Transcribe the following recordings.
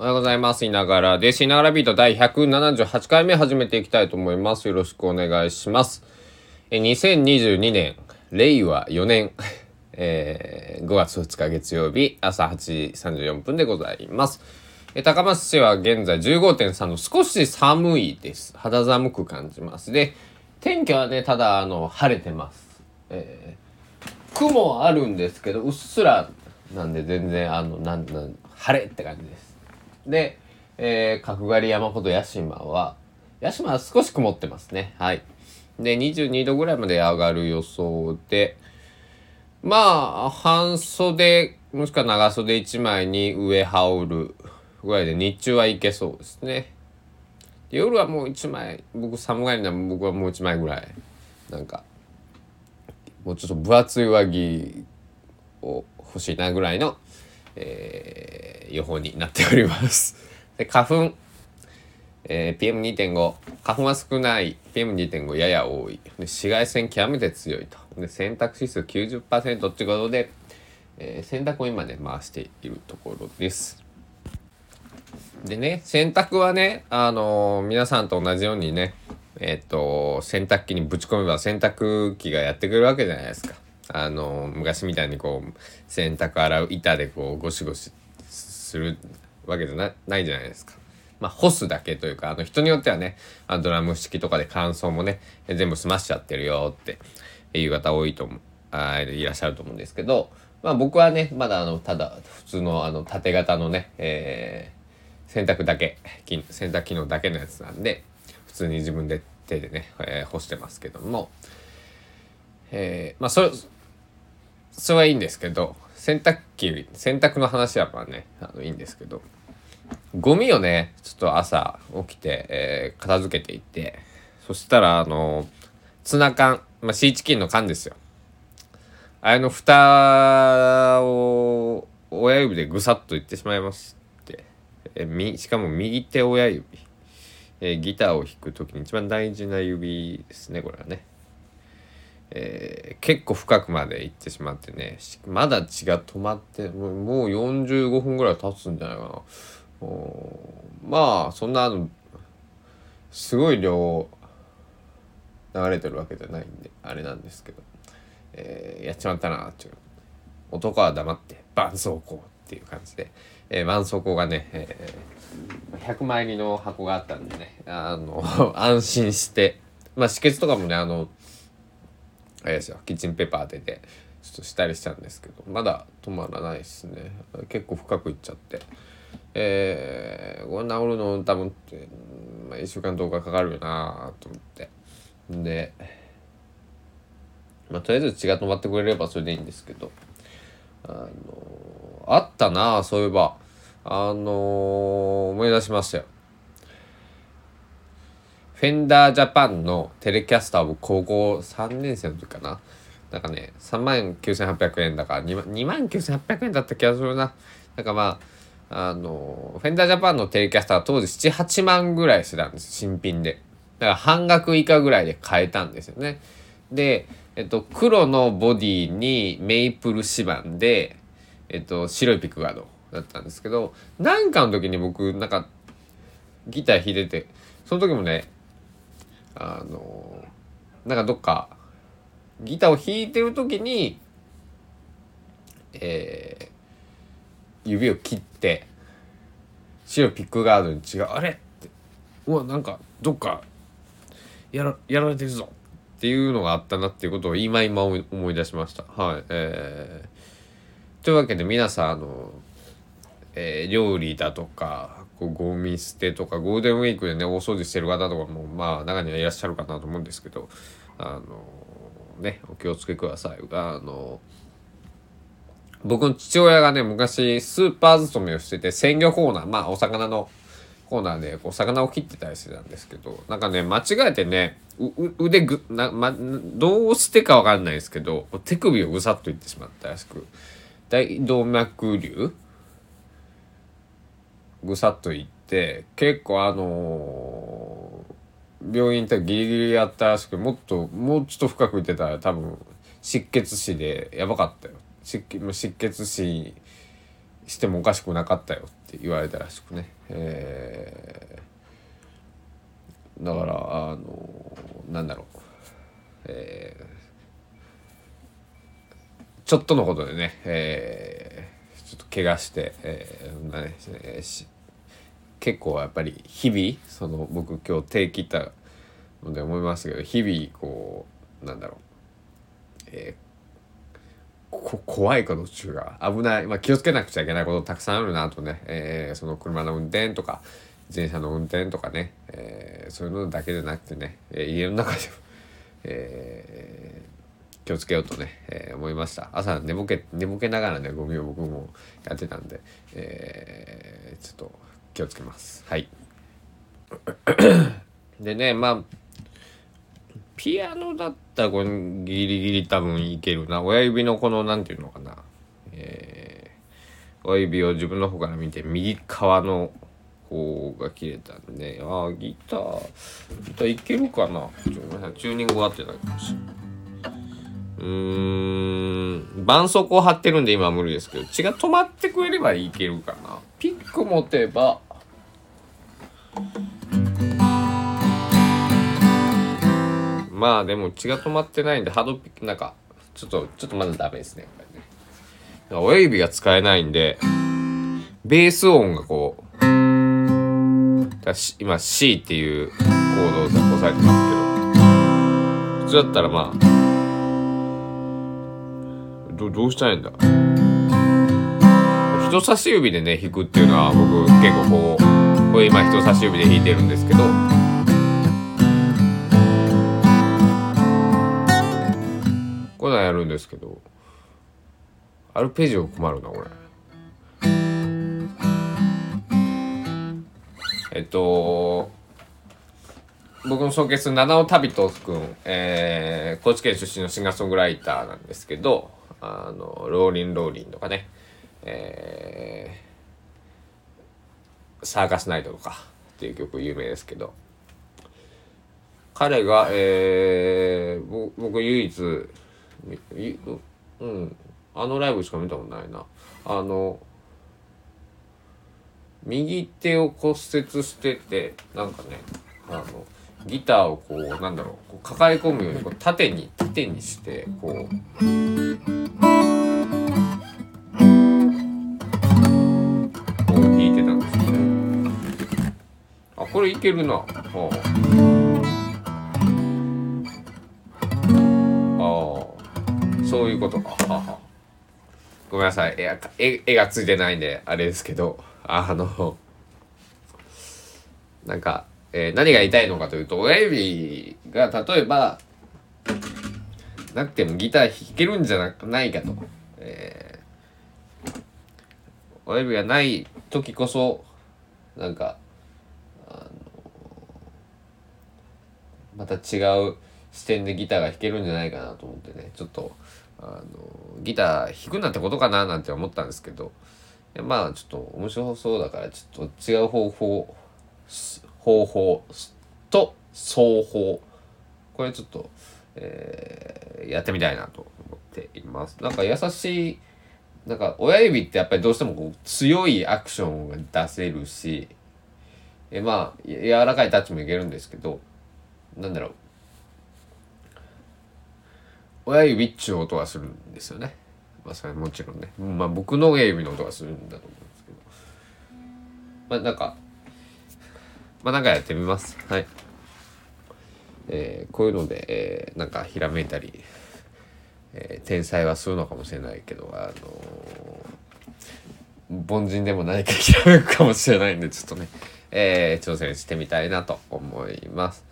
おはようございます。いながらです。いながらビート第178回目始めていきたいと思います。よろしくお願いします。え2022年、令和4年、えー5月2日月曜日朝8時34分でございます。え高松市は現在15.3度、少し寒いです。肌寒く感じます。で、天気はね、ただ、あの、晴れてます。えー雲あるんですけどうっすらなんで全然あのなんなん晴れって感じですで、えー、角刈り山ほど屋島は屋島は少し曇ってますね。はい。で22度ぐらいまで上がる予想でまあ半袖もしくは長袖1枚に上羽織るぐらいで日中はいけそうですね。夜はもう1枚僕寒がりなんで僕はもう1枚ぐらいなんかもうちょっと分厚い上着を欲しいなぐらいの、えー予報になっております。で花粉、えー PM2.5 花粉は少ない PM2.5 やや多いで紫外線極めて強いとで洗濯指数90%ってことで、えー洗濯を今ね回しているところです。でね洗濯はねあのー皆さんと同じようにねえっ、と洗濯機にぶち込めば洗濯機がやってくるわけじゃないですか。あの昔みたいにこう洗濯洗う板でこうゴシゴシするわけじゃなないじゃないですか。まあ干すだけというかあの人によってはねあドラム式とかで乾燥もね全部済ましちゃってるよっていう方多いと思うあいらっしゃると思うんですけど、まあ、僕はねまだあのただ普通のあの縦型のね、えー洗濯だけ洗濯機能だけのやつなんで普通に自分で手でね、えー干してますけども、えーまあそれそれはいいんですけど洗濯機洗濯の話はまあねあのいいんですけどゴミをねちょっと朝起きて、えー片付けていってそしたらあのツナ缶、まあ、シーチキンの缶ですよ。あれの蓋を親指でぐさっといってしまいまして、えみしかも右手親指、えギターを弾く時に一番大事な指ですねこれはね、えー結構深くまで行ってしまってねまだ血が止まってもうもう45分ぐらい経つんじゃないかな。まあそんなあのすごい量流れてるわけじゃないんであれなんですけど、えーやっちまったなっていう。男は黙って絆創膏っていう感じで、えー、絆創膏がね、えー100枚入りの箱があったんでねあの 安心して。まあ止血とかもねあのあれですよキッチンペーパーででちょっとしたりしたんですけど。まだ止まらないですね。結構深くいっちゃって。えー、これ治るの多分、まあ、1週間10日かかるよなと思って。でまあとりあえず血が止まってくれればそれでいいんですけど。あのあったなそういえば。あの思い出しましたよ。フェンダージャパンのテレキャスターを高校3年生の時かな。なんかね、3万9800円だから2万 ,2 万9800円だった気がするな。なんかまあ、あの、フェンダージャパンのテレキャスターは当時7、8万ぐらいしてたんです新品で。だから半額以下ぐらいで買えたんですよね。で、えっと、黒のボディにメイプル指板で、えっと、白いピックガードだったんですけど、なんかの時に僕、なんか、ギター弾いてて、その時もね、あのなんかどっかギターを弾いてる時に、えー指を切って白ピックガードに違う。あれ？って。うわなんかどっかやらやられてるぞ。っていうのがあったなっていうことを今今思い思い出しました。はい、えーというわけで皆さんあのえー料理だとかこうゴミ捨てとかゴールデンウィークでね大掃除してる方とかもまあ中にはいらっしゃるかなと思うんですけどあのねお気をつけください。あの僕の父親がね昔スーパー勤めをしてて鮮魚コーナーまあお魚のコーナーでこう魚を切ってたりしてたんですけどなんかね間違えてね腕ぐな、ま、どうしてかわかんないですけど手首をぐさっといってしまったらしく大動脈瘤ぐさっといって結構あのー病院行ったらギリギリやったらしくもっともうちょっと深くいってたら多分失血死でやばかったよ。失血もう失血死してもおかしくなかったよって言われたらしくね、えー、だからあのなんだろう、えー、ちょっとのことでね、えー、ちょっと怪我して、えーねえー、結構やっぱり日々その僕今日手切ったので思いますけど日々こうなんだろう、えー怖いこと中が危ない、まあ、気をつけなくちゃいけないことたくさんあるなとね、えー、その車の運転とか自転車の運転とかね、えー、そういうのだけじゃなくてね、えー、家の中でも、え、気をつけようとね、えー、思いました。朝寝ぼけ寝ぼけながらねゴミを僕もやってたんで、えー、ちょっと気をつけます。はい。でねまあピアノだったらこれギリギリ多分いけるな。親指のこの何て言うのかな。えー、親指を自分の方から見て右側の方が切れたんでああギターギターいけるかな。ちょっとごめんなさい。チューニング終わってないかもしれない。うーん。絆創膏貼ってるんで今は無理ですけど血が止まってくれればいけるかな。ピック持てば。まあでも血が止まってないんでハードピックなんかちょっとちょっとまだダメですね。これね親指が使えないんでベース音がこう今 C っていうコードを押さえてますけど。普通だったらまあどどうしたらいいんだ？人差し指でね弾くっていうのは僕結構こうこれ今人差し指で弾いてるんですけど。こういうのやるんですけどアルペジオ困るなこれ。えっと僕の尊敬する七尾旅人君、えー、高知県出身のシンガーソングライターなんですけど。あのローリンローリンとかね、えー、サーカスナイトとかっていう曲有名ですけど彼が、えー、僕唯一うん、あのライブしか見たことないな。あの、右手を骨折してて、なんかね、あの、ギターをこう、なんだろう、こう抱え込むようにこう縦に、縦にして、こう、あ、これいけるな。はあ。あそういうことか。はは。ごめんなさい。絵絵絵がついてないんであれですけど。あの。なんか、えー、何が言いたいのかというと親指が例えばなくてもギター弾けるんじゃなないかと、えー、親指がない時こそなんかあのまた違う視点でギターが弾けるんじゃないかなと思ってね。ちょっとあのギター弾くなんてことかななんて思ったんですけど。まあちょっと面白そうだからちょっと違う方法方法と双方これちょっと、えー、やってみたいなと思っています。なんか優しいなんか親指ってやっぱりどうしてもこう強いアクションが出せるしえまあ柔らかいタッチもいけるんですけどなんだろう親指っちゅう音がするんですよね。まあそれもちろんね。まあ僕の親指の音がするんだと思うんですけど。まあなんか、まあなんかやってみます。はい。えー、こういうので、えー、なんかひらめいたり、えー、天才はするのかもしれないけど、あの凡人でも何かひらめくかもしれないんで、ちょっとね、え挑戦してみたいなと思います。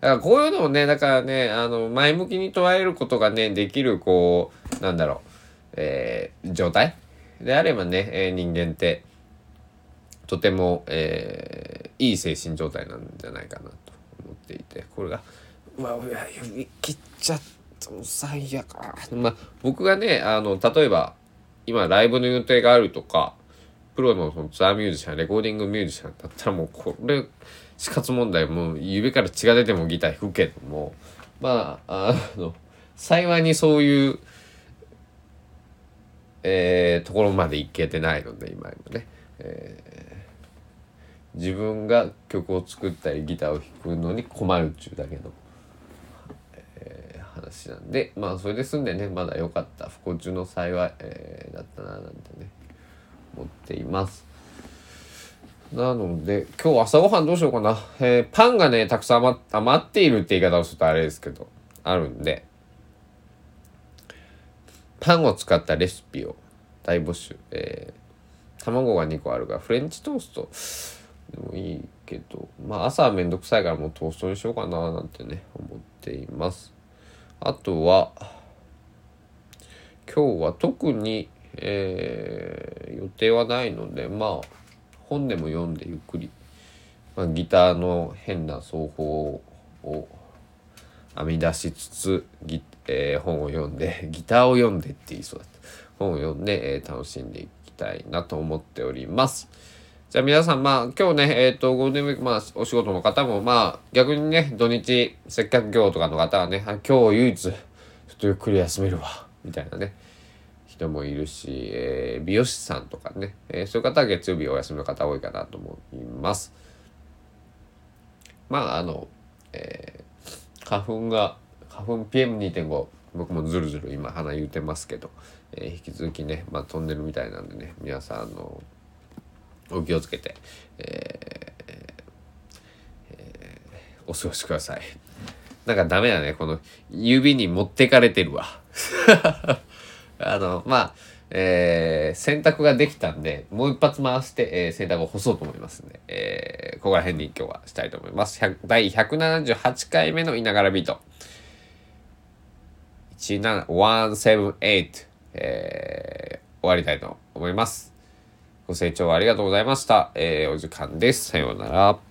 だからこういうのをね、だからね、あの、前向きに捉えることがね、できる、こう、なんだろう、えー、状態であればね、えー、人間って、とても、えー、いい精神状態なんじゃないかなと思っていて、これが、うわ、親指切っちゃったの最悪。まあ、僕がね、あの、例えば、今ライブの予定があるとか、プロのそのツアーミュージシャン、レコーディングミュージシャンだったらもうこれ、死活問題も指から血が出てもギター弾くけども。まああの幸いにそういうえー、ところまでいけてないので今今ね、えー、自分が曲を作ったりギターを弾くのに困るっちゅうだけの、えー、話なんで。まあそれで済んでねまだ良かった不幸中の幸い、えー、だったななんてね思っています。なので今日朝ごはんどうしようかな、えー、パンがねたくさん余余っているって言い方はちょっとあれですけどあるんで。パンを使ったレシピを大募集、えー、卵が2個あるがフレンチトースト。でもいいけどまあ朝はめんどくさいからもうトーストにしようかななんてね思っています。あとは今日は特に、えー、予定はないのでまあ本でも読んでゆっくり、まあ、ギターの変な奏法を編み出しつつギ、えー、本を読んで ギターを読んでって言いそうだった。本を読んで、えー、楽しんでいきたいなと思っております。じゃあ皆さん、まあ今日ね、えっ、ー、と、ゴールデンウィーク、まあお仕事の方も、まあ逆にね、土日、接客業とかの方はね、今日唯一、ちょっとゆっくり休めるわ、みたいなね、人もいるし、えー、美容師さんとかね、えー、そういう方は月曜日お休みの方多いかなと思います。まああの、えー、花粉が、花粉 PM2.5、僕もずるずる今鼻言うてますけど、えー、引き続きね、まあ、飛んでるみたいなんでね皆さんあのお気をつけて、えーえー、お過ごしくださいなんかダメだねこの指に持ってかれてるわ あのまあえー、洗濯ができたんで、もう一発回して、えー、洗濯を干そうと思いますんで、えー、ここら辺に今日はしたいと思います。第178回目のいながらビート。17178、えー、終わりたいと思います。ご清聴ありがとうございました。えー、お時間です。さようなら。